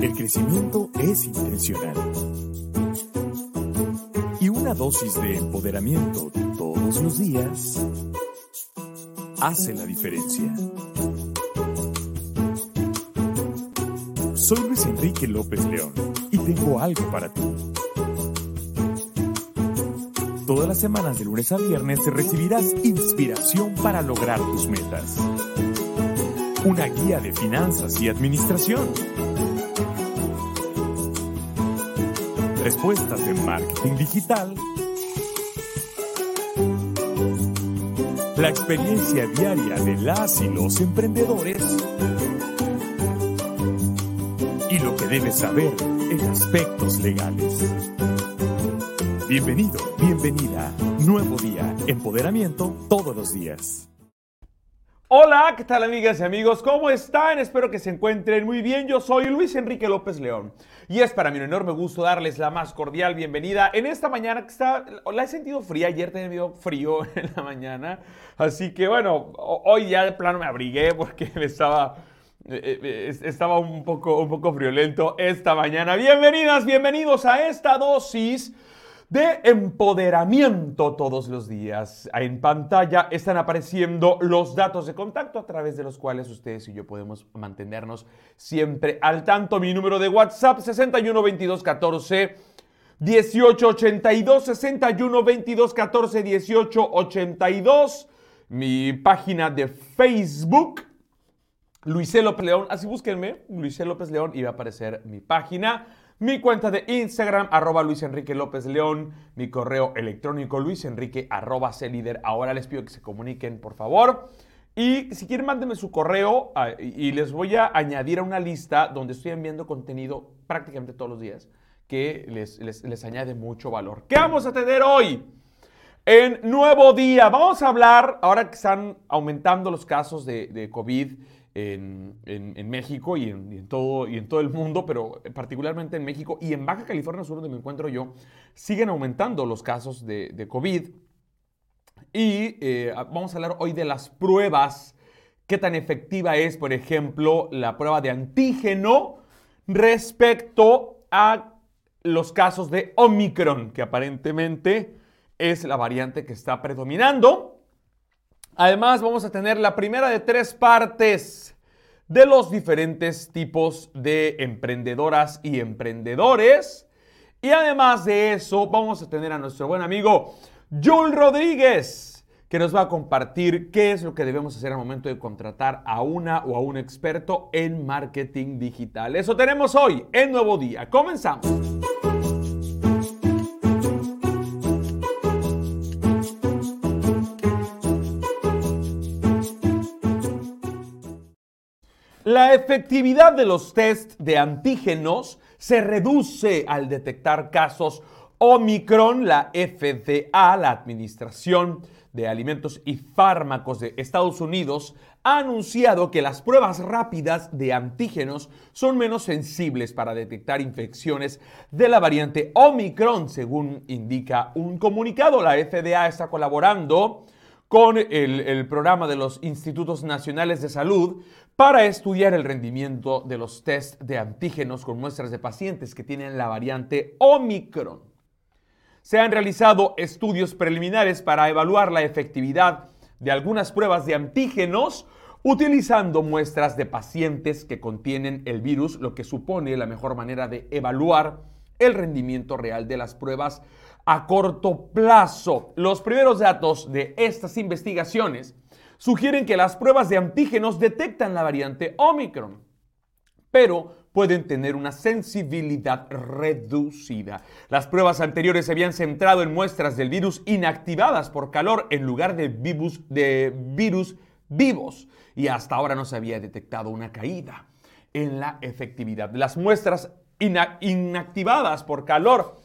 El crecimiento es intencional. Y una dosis de empoderamiento todos los días hace la diferencia. Soy Luis Enrique López León y tengo algo para ti. Todas las semanas de lunes a viernes recibirás inspiración para lograr tus metas. Una guía de finanzas y administración. Respuestas de marketing digital. La experiencia diaria de las y los emprendedores. Y lo que debes saber en aspectos legales. Bienvenido, bienvenida. Nuevo día, empoderamiento todos los días. Hola, ¿qué tal amigas y amigos? ¿Cómo están? Espero que se encuentren muy bien. Yo soy Luis Enrique López León y es para mí un enorme gusto darles la más cordial bienvenida en esta mañana está, la he sentido fría, ayer tenía frío en la mañana, así que bueno, hoy ya de plano me abrigué porque estaba... Eh, eh, estaba un poco, un poco friolento esta mañana. Bienvenidas, bienvenidos a esta dosis de empoderamiento todos los días. En pantalla están apareciendo los datos de contacto a través de los cuales ustedes y yo podemos mantenernos siempre al tanto. Mi número de WhatsApp 61 22 14 18 82 61 22 14 18 82. Mi página de Facebook Luisel López León, así búsquenme, Luisel López León y va a aparecer mi página. Mi cuenta de Instagram, arroba Luis Enrique López León. Mi correo electrónico, Luis Enrique, arroba Celider. Ahora les pido que se comuniquen, por favor. Y si quieren, mándenme su correo ah, y les voy a añadir a una lista donde estoy enviando contenido prácticamente todos los días que les, les, añade mucho valor. ¿Qué vamos a tener hoy? En nuevo día, vamos a hablar, ahora que están aumentando los casos de, de COVID, en, México y en, todo, y en todo el mundo, pero particularmente en México y en Baja California Sur, donde me encuentro yo, siguen aumentando los casos de, COVID. Y eh, vamos a hablar hoy de las pruebas, qué tan efectiva es, por ejemplo, la prueba de antígeno respecto a los casos de Omicron, que aparentemente es la variante que está predominando. Además, vamos a tener la primera de tres partes de los diferentes tipos de emprendedoras y emprendedores. Y además de eso, vamos a tener a nuestro buen amigo Joel Rodríguez, que nos va a compartir qué es lo que debemos hacer al momento de contratar a una o a un experto en marketing digital. Eso tenemos hoy en Nuevo Día. Comenzamos. La efectividad de los test de antígenos se reduce al detectar casos Omicron. La FDA, la Administración de Alimentos y Fármacos de Estados Unidos, ha anunciado que las pruebas rápidas de antígenos son menos sensibles para detectar infecciones de la variante Omicron, según indica un comunicado. La FDA está colaborando con el, el, programa de los Institutos Nacionales de Salud para estudiar el rendimiento de los test de antígenos con muestras de pacientes que tienen la variante Omicron. Se han realizado estudios preliminares para evaluar la efectividad de algunas pruebas de antígenos utilizando muestras de pacientes que contienen el virus, lo que supone la mejor manera de evaluar el rendimiento real de las pruebas a corto plazo. Los primeros datos de estas investigaciones sugieren que las pruebas de antígenos detectan la variante Omicron, pero pueden tener una sensibilidad reducida. Las pruebas anteriores se habían centrado en muestras del virus inactivadas por calor en lugar de virus, de virus vivos y hasta ahora no se había detectado una caída en la efectividad. Las muestras inactivadas por calor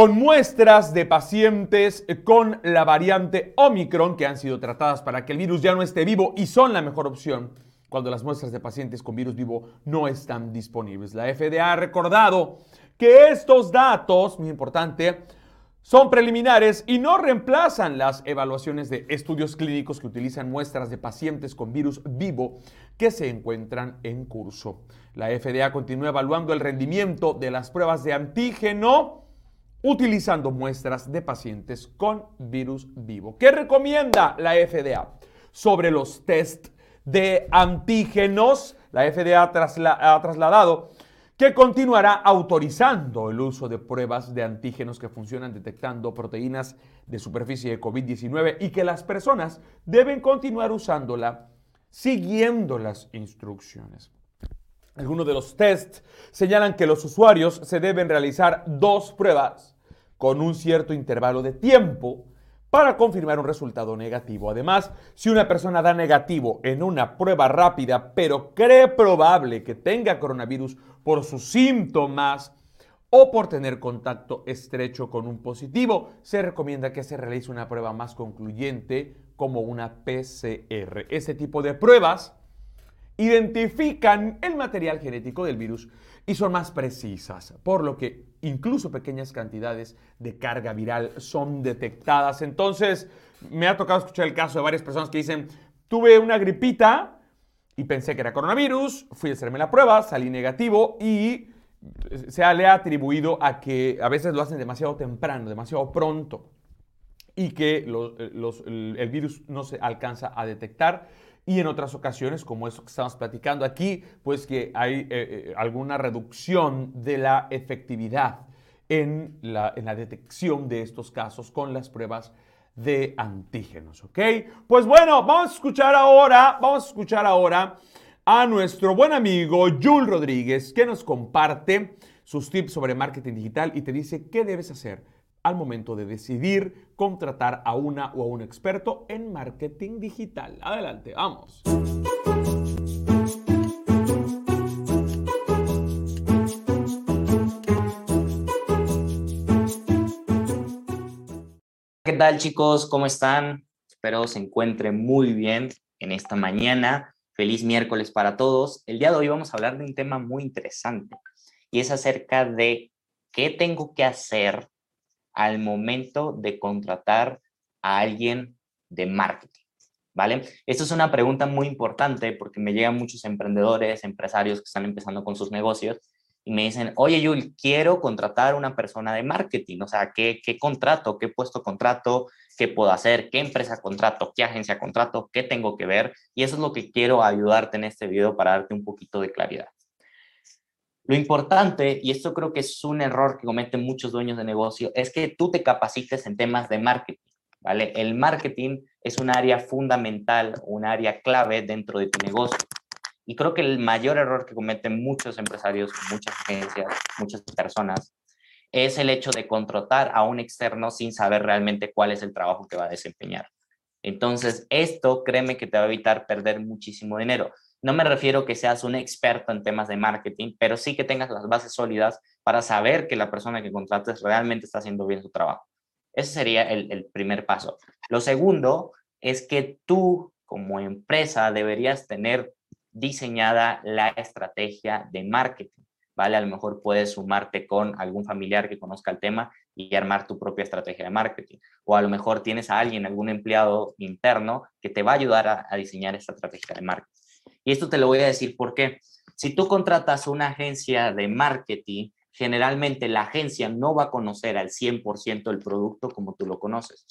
con muestras de pacientes con la variante Omicron que han sido tratadas para que el virus ya no esté vivo y son la mejor opción cuando las muestras de pacientes con virus vivo no están disponibles. La FDA ha recordado que estos datos, muy importante, son preliminares y no reemplazan las evaluaciones de estudios clínicos que utilizan muestras de pacientes con virus vivo que se encuentran en curso. La FDA continúa evaluando el rendimiento de las pruebas de antígeno utilizando muestras de pacientes con virus vivo. ¿Qué recomienda la FDA sobre los test de antígenos? La FDA ha trasladado que continuará autorizando el uso de pruebas de antígenos que funcionan detectando proteínas de superficie de COVID-19 y que las personas deben continuar usándola siguiendo las instrucciones. Algunos de los tests señalan que los usuarios se deben realizar dos pruebas con un cierto intervalo de tiempo para confirmar un resultado negativo. Además, si una persona da negativo en una prueba rápida, pero cree probable que tenga coronavirus por sus síntomas o por tener contacto estrecho con un positivo, se recomienda que se realice una prueba más concluyente como una PCR. Ese tipo de pruebas identifican el material genético del virus y son más precisas, por lo que incluso pequeñas cantidades de carga viral son detectadas. Entonces, me ha tocado escuchar el caso de varias personas que dicen, tuve una gripita, y pensé que era coronavirus, fui a hacerme la prueba, salí negativo y se le ha atribuido a que a veces lo hacen demasiado temprano, demasiado pronto y que el virus no se alcanza a detectar. Y en otras ocasiones, como eso que estamos platicando aquí, pues que hay eh, eh, alguna reducción de la efectividad en la, en la detección de estos casos con las pruebas de antígenos, ¿ok? Pues bueno, vamos a escuchar ahora, vamos a escuchar ahora a nuestro buen amigo Jules Rodríguez, que nos comparte sus tips sobre marketing digital y te dice qué debes hacer al momento de decidir contratar a una o a un experto en marketing digital. Adelante, vamos. ¿Qué tal chicos? ¿Cómo están? Espero se encuentren muy bien en esta mañana. Feliz miércoles para todos. El día de hoy vamos a hablar de un tema muy interesante y es acerca de qué tengo que hacer al momento de contratar a alguien de marketing. ¿Vale? Esto es una pregunta muy importante porque me llegan muchos emprendedores, empresarios que están empezando con sus negocios y me dicen, oye, Yul, quiero contratar una persona de marketing, o sea, ¿qué, ¿qué contrato, qué puesto contrato, qué puedo hacer, qué empresa contrato, qué agencia contrato, qué tengo que ver? Y eso es lo que quiero ayudarte en este video para darte un poquito de claridad. Lo importante, y esto creo que es un error que cometen muchos dueños de negocio, es que tú te capacites en temas de marketing, ¿vale? El marketing es un área fundamental, un área clave dentro de tu negocio. Y creo que el mayor error que cometen muchos empresarios, muchas agencias, muchas personas, es el hecho de contratar a un externo sin saber realmente cuál es el trabajo que va a desempeñar. Entonces, esto créeme que te va a evitar perder muchísimo dinero. No me refiero que seas un experto en temas de marketing, pero sí que tengas las bases sólidas para saber que la persona que contrates realmente está haciendo bien su trabajo. Ese sería el, primer paso. Lo segundo es que tú como empresa deberías tener diseñada la estrategia de marketing, ¿vale? A lo mejor puedes sumarte con algún familiar que conozca el tema y armar tu propia estrategia de marketing. O a lo mejor tienes a alguien, algún empleado interno que te va a ayudar a, a diseñar esta estrategia de marketing. Y esto te lo voy a decir porque si tú contratas una agencia de marketing, generalmente la agencia no va a conocer al 100% el producto como tú lo conoces.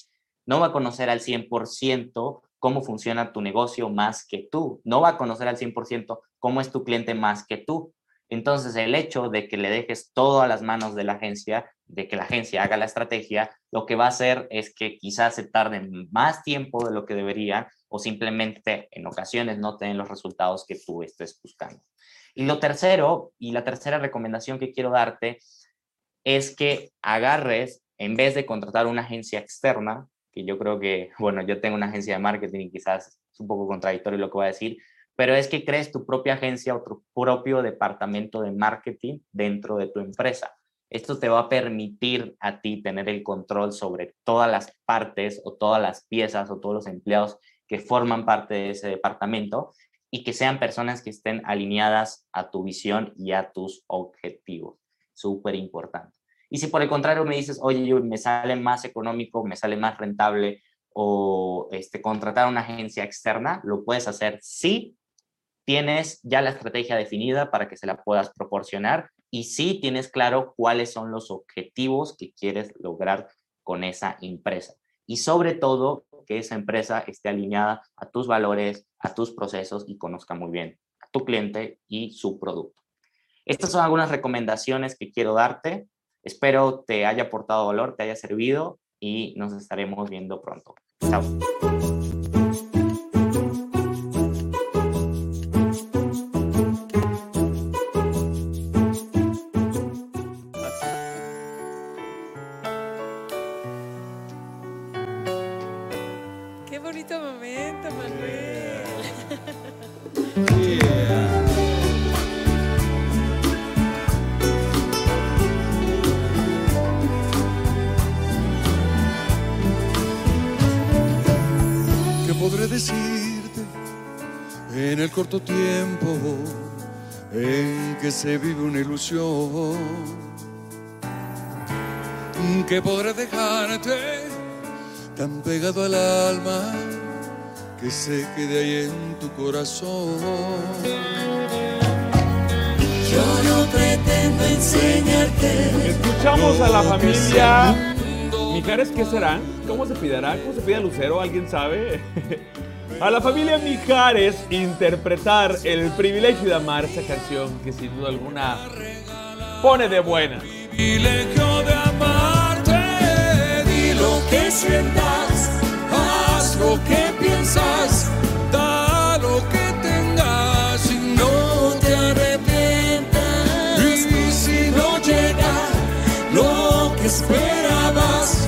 No va a conocer al 100% cómo funciona tu negocio más que tú. No va a conocer al 100% cómo es tu cliente más que tú. Entonces, el hecho de que le dejes todo a las manos de la agencia, de que la agencia haga la estrategia, lo que va a hacer es que quizás se tarden más tiempo de lo que debería o simplemente en ocasiones no tienen los resultados que tú estés buscando. Y lo tercero, y la tercera recomendación que quiero darte, es que agarres, en vez de contratar una agencia externa, que yo creo que, bueno, yo tengo una agencia de marketing y quizás es un poco contradictorio lo que voy a decir, pero es que crees tu propia agencia o tu propio departamento de marketing dentro de tu empresa. Esto te va a permitir a ti tener el control sobre todas las partes o todas las piezas o todos los empleados que forman parte de ese departamento y que sean personas que estén alineadas a tu visión y a tus objetivos. Súper importante. Y si por el contrario me dices, oye, me sale más económico, me sale más rentable o este, contratar una agencia externa, lo puedes hacer si tienes ya la estrategia definida para que se la puedas proporcionar y si tienes claro cuáles son los objetivos que quieres lograr con esa empresa. Y sobre todo, que esa empresa esté alineada a tus valores, a tus procesos y conozca muy bien a tu cliente y su producto. Estas son algunas recomendaciones que quiero darte. Espero te haya aportado valor, te haya servido y nos estaremos viendo pronto. Chao. Que se vive una ilusión? ¿Qué podré dejarte tan pegado al alma que se quede ahí en tu corazón? Yo no pretendo enseñarte. Escuchamos a la familia. Mijares, ¿qué serán? ¿Cómo se pidará? ¿Cómo se pide a Lucero? ¿Alguien sabe? A la familia Mijares interpretar el privilegio de amar esa canción que sin duda alguna pone de buena. Privilegio de amarte, di lo que sientas, haz lo que piensas, da lo que tengas y no te arrepientas. Y si no llega lo que esperabas,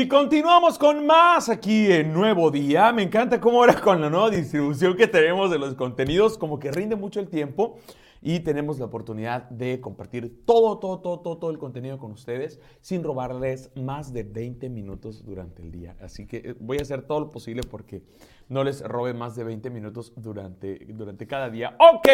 Y continuamos con más aquí en Nuevo Día. Me encanta cómo ahora con la nueva distribución que tenemos de los contenidos, como que rinde mucho el tiempo y tenemos la oportunidad de compartir todo, todo, todo, todo, todo el contenido con ustedes sin robarles más de 20 minutos durante el día. Así que eh, voy a hacer todo lo posible porque no les robe más de 20 minutos durante, durante cada día. Ok,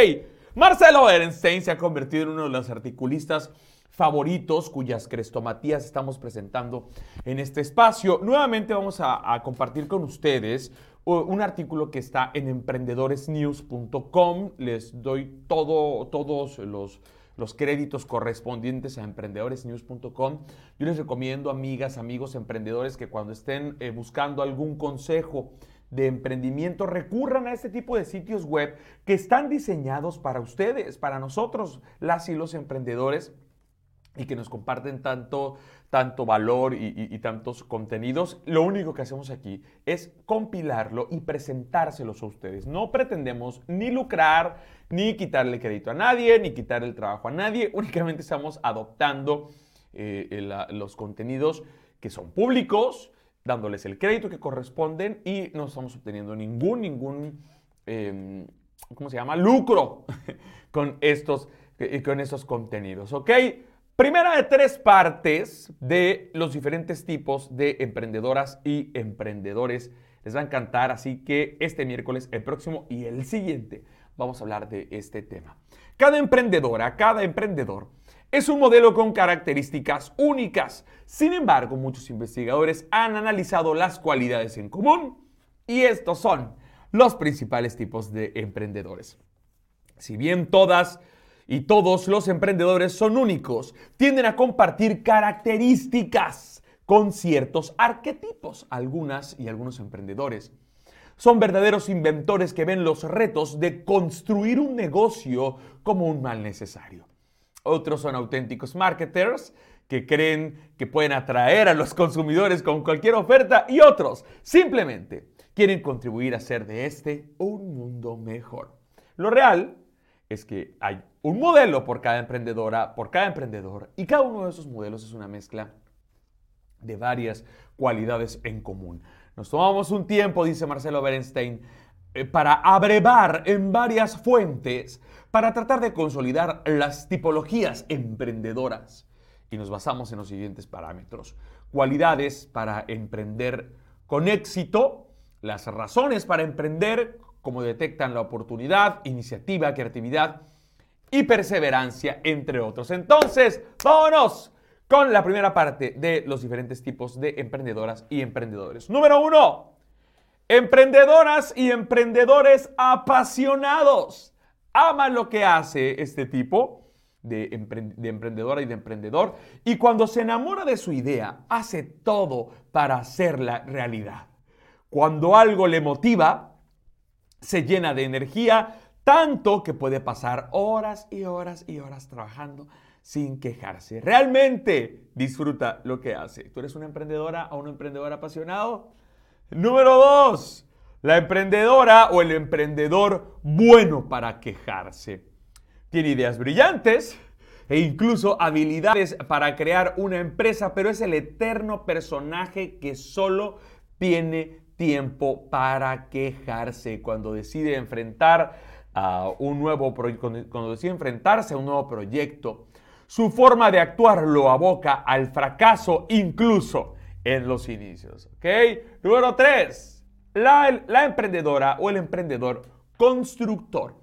Marcelo Ehrenstein se ha convertido en uno de los articulistas favoritos cuyas crestomatías estamos presentando en este espacio. Nuevamente vamos a, compartir con ustedes uh, un artículo que está en emprendedoresnews.com. Les doy todo, todos los, los créditos correspondientes a emprendedoresnews.com. Yo les recomiendo, amigas, amigos, emprendedores, que cuando estén eh, buscando algún consejo de emprendimiento, recurran a este tipo de sitios web que están diseñados para ustedes, para nosotros, las y los emprendedores y que nos comparten tanto, tanto valor y, tantos contenidos. Lo único que hacemos aquí es compilarlo y presentárselos a ustedes. No pretendemos ni lucrar, ni quitarle crédito a nadie, ni quitar el trabajo a nadie. Únicamente estamos adoptando eh, los contenidos que son públicos, dándoles el crédito que corresponden y no estamos obteniendo ningún, ningún, em, ¿cómo se llama? Lucro con estos, eh, con estos contenidos, ¿ok? Primera de tres partes de los diferentes tipos de emprendedoras y emprendedores. Les va a encantar, así que este miércoles, el próximo y el siguiente vamos a hablar de este tema. Cada emprendedora, cada emprendedor es un modelo con características únicas. Sin embargo, muchos investigadores han analizado las cualidades en común y estos son los principales tipos de emprendedores. Si bien todas y todos los emprendedores son únicos, tienden a compartir características con ciertos arquetipos. Algunas y algunos emprendedores son verdaderos inventores que ven los retos de construir un negocio como un mal necesario. Otros son auténticos marketers que creen que pueden atraer a los consumidores con cualquier oferta y otros simplemente quieren contribuir a hacer de este un mundo mejor. Lo real es que hay un modelo por cada emprendedora, por cada emprendedor y cada uno de esos modelos es una mezcla de varias cualidades en común. Nos tomamos un tiempo, dice Marcelo Berenstein, eh, para abrevar en varias fuentes para tratar de consolidar las tipologías emprendedoras. Y nos basamos en los siguientes parámetros. Cualidades para emprender con éxito, las razones para emprender, como detectan la oportunidad, iniciativa, creatividad y perseverancia, entre otros. Entonces, vámonos con la primera parte de los diferentes tipos de emprendedoras y emprendedores. Número uno, emprendedoras y emprendedores apasionados. Aman lo que hace este tipo de, de, emprendedora y de emprendedor y cuando se enamora de su idea, hace todo para hacerla realidad. Cuando algo le motiva, se llena de energía, tanto que puede pasar horas y horas y horas trabajando sin quejarse. Realmente disfruta lo que hace. ¿Tú eres una emprendedora o un emprendedor apasionado? Número dos, la emprendedora o el emprendedor bueno para quejarse. Tiene ideas brillantes e incluso habilidades para crear una empresa, pero es el eterno personaje que solo tiene tiempo para quejarse cuando decide enfrentar a un nuevo cuando decide enfrentarse a un nuevo proyecto su forma de actuar lo aboca al fracaso incluso en los inicios. ¿Ok? Número 3. La, la emprendedora o el emprendedor constructor.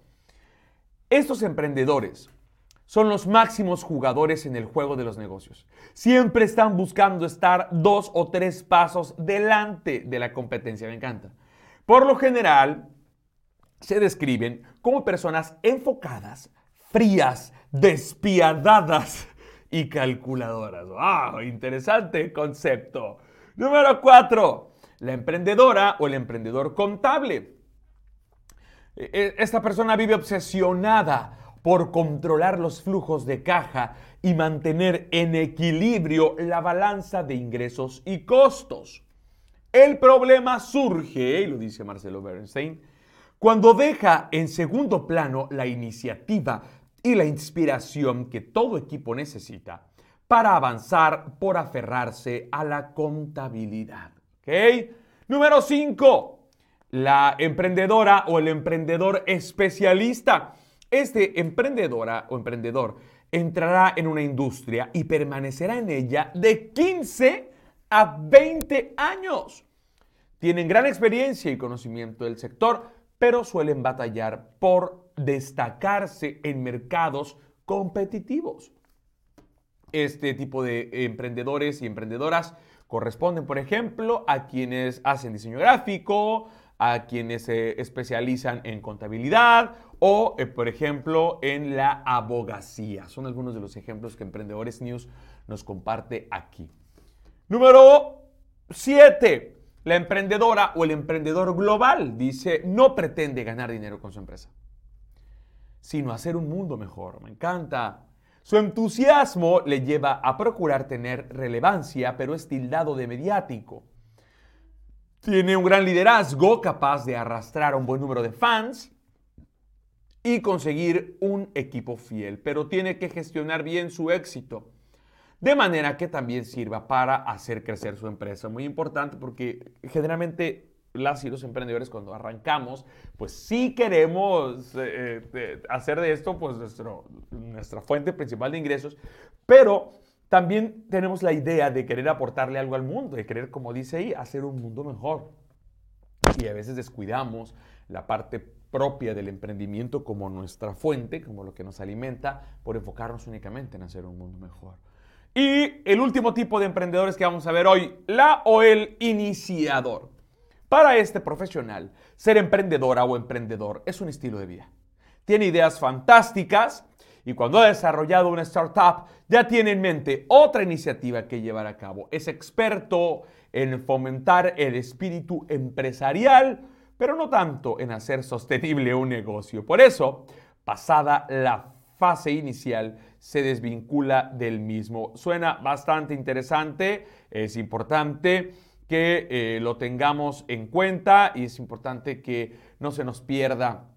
Estos emprendedores son los máximos jugadores en el juego de los negocios. Siempre están buscando estar dos o tres pasos delante de la competencia. Me encanta. Por lo general, se describen como personas enfocadas, frías, despiadadas y calculadoras. ¡Wow! Interesante concepto. Número cuatro, la emprendedora o el emprendedor contable. E, e, esta persona vive obsesionada por controlar los flujos de caja y mantener en equilibrio la balanza de ingresos y costos. El problema surge, y lo dice Marcelo Bernstein, cuando deja en segundo plano la iniciativa y la inspiración que todo equipo necesita para avanzar por aferrarse a la contabilidad. Número 5. La emprendedora o el emprendedor especialista. Este emprendedora o emprendedor entrará en una industria y permanecerá en ella de 15 a 20 años. Tienen gran experiencia y conocimiento del sector, pero suelen batallar por destacarse en mercados competitivos. Este tipo de emprendedores y emprendedoras corresponden, por ejemplo, a quienes hacen diseño gráfico, a quienes se especializan en contabilidad o, eh, por ejemplo, en la abogacía. Son algunos de los ejemplos que Emprendedores News nos comparte aquí. Número 7. La emprendedora o el emprendedor global dice, no pretende ganar dinero con su empresa sino hacer un mundo mejor. Me encanta. Su entusiasmo le lleva a procurar tener relevancia, pero es tildado de mediático. Tiene un gran liderazgo capaz de arrastrar a un buen número de fans y conseguir un equipo fiel, pero tiene que gestionar bien su éxito, de manera que también sirva para hacer crecer su empresa. Muy importante porque generalmente las y los emprendedores cuando arrancamos, pues sí queremos eh, eh, hacer de esto pues nuestra fuente principal de ingresos, pero también tenemos la idea de querer aportarle algo al mundo, de querer, como dice ahí, hacer un mundo mejor. Y a veces descuidamos la parte propia del emprendimiento como nuestra fuente, como lo que nos alimenta, por enfocarnos únicamente en hacer un mundo mejor. Y el último tipo de emprendedores que vamos a ver hoy, la o el iniciador. Para este profesional, ser emprendedora o emprendedor es un estilo de vida. Tiene ideas fantásticas y cuando ha desarrollado una startup ya tiene en mente otra iniciativa que llevar a cabo. Es experto en fomentar el espíritu empresarial, pero no tanto en hacer sostenible un negocio. Por eso, pasada la fase inicial, se desvincula del mismo. Suena bastante interesante, es importante que eh, lo tengamos en cuenta y es importante que no se nos pierda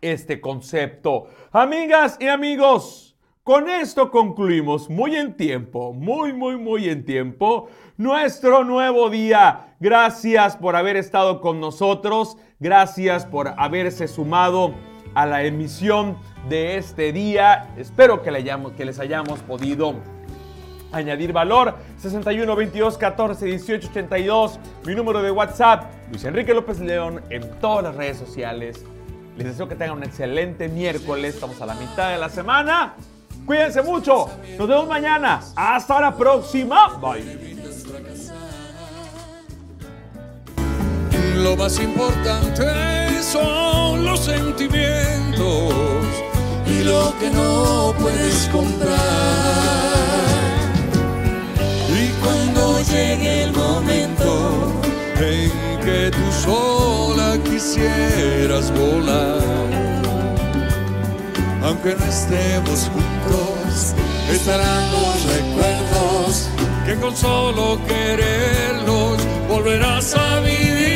este concepto. Amigas y amigos, Con esto concluimos muy en tiempo, muy, muy, muy en tiempo, nuestro nuevo día. Gracias por haber estado con nosotros, gracias por haberse sumado a la emisión de este día. Espero que, le hayamos, que les hayamos podido añadir valor. 61 22 14 18 82, mi número de WhatsApp, Luis Enrique López León, en todas las redes sociales. Les deseo que tengan un excelente miércoles. Estamos a la mitad de la semana. Cuídense mucho. Nos vemos mañana. Hasta la próxima. Bye. Lo más importante son los sentimientos y lo que no puedes comprar. Y cuando llegue el momento en que tú sola quisieras volar. Aunque no estemos juntos, estarán los recuerdos que con solo quererlos volverás a vivirlos.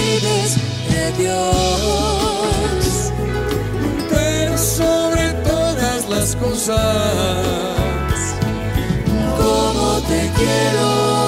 de Dios, pero sobre todas las cosas, como te quiero.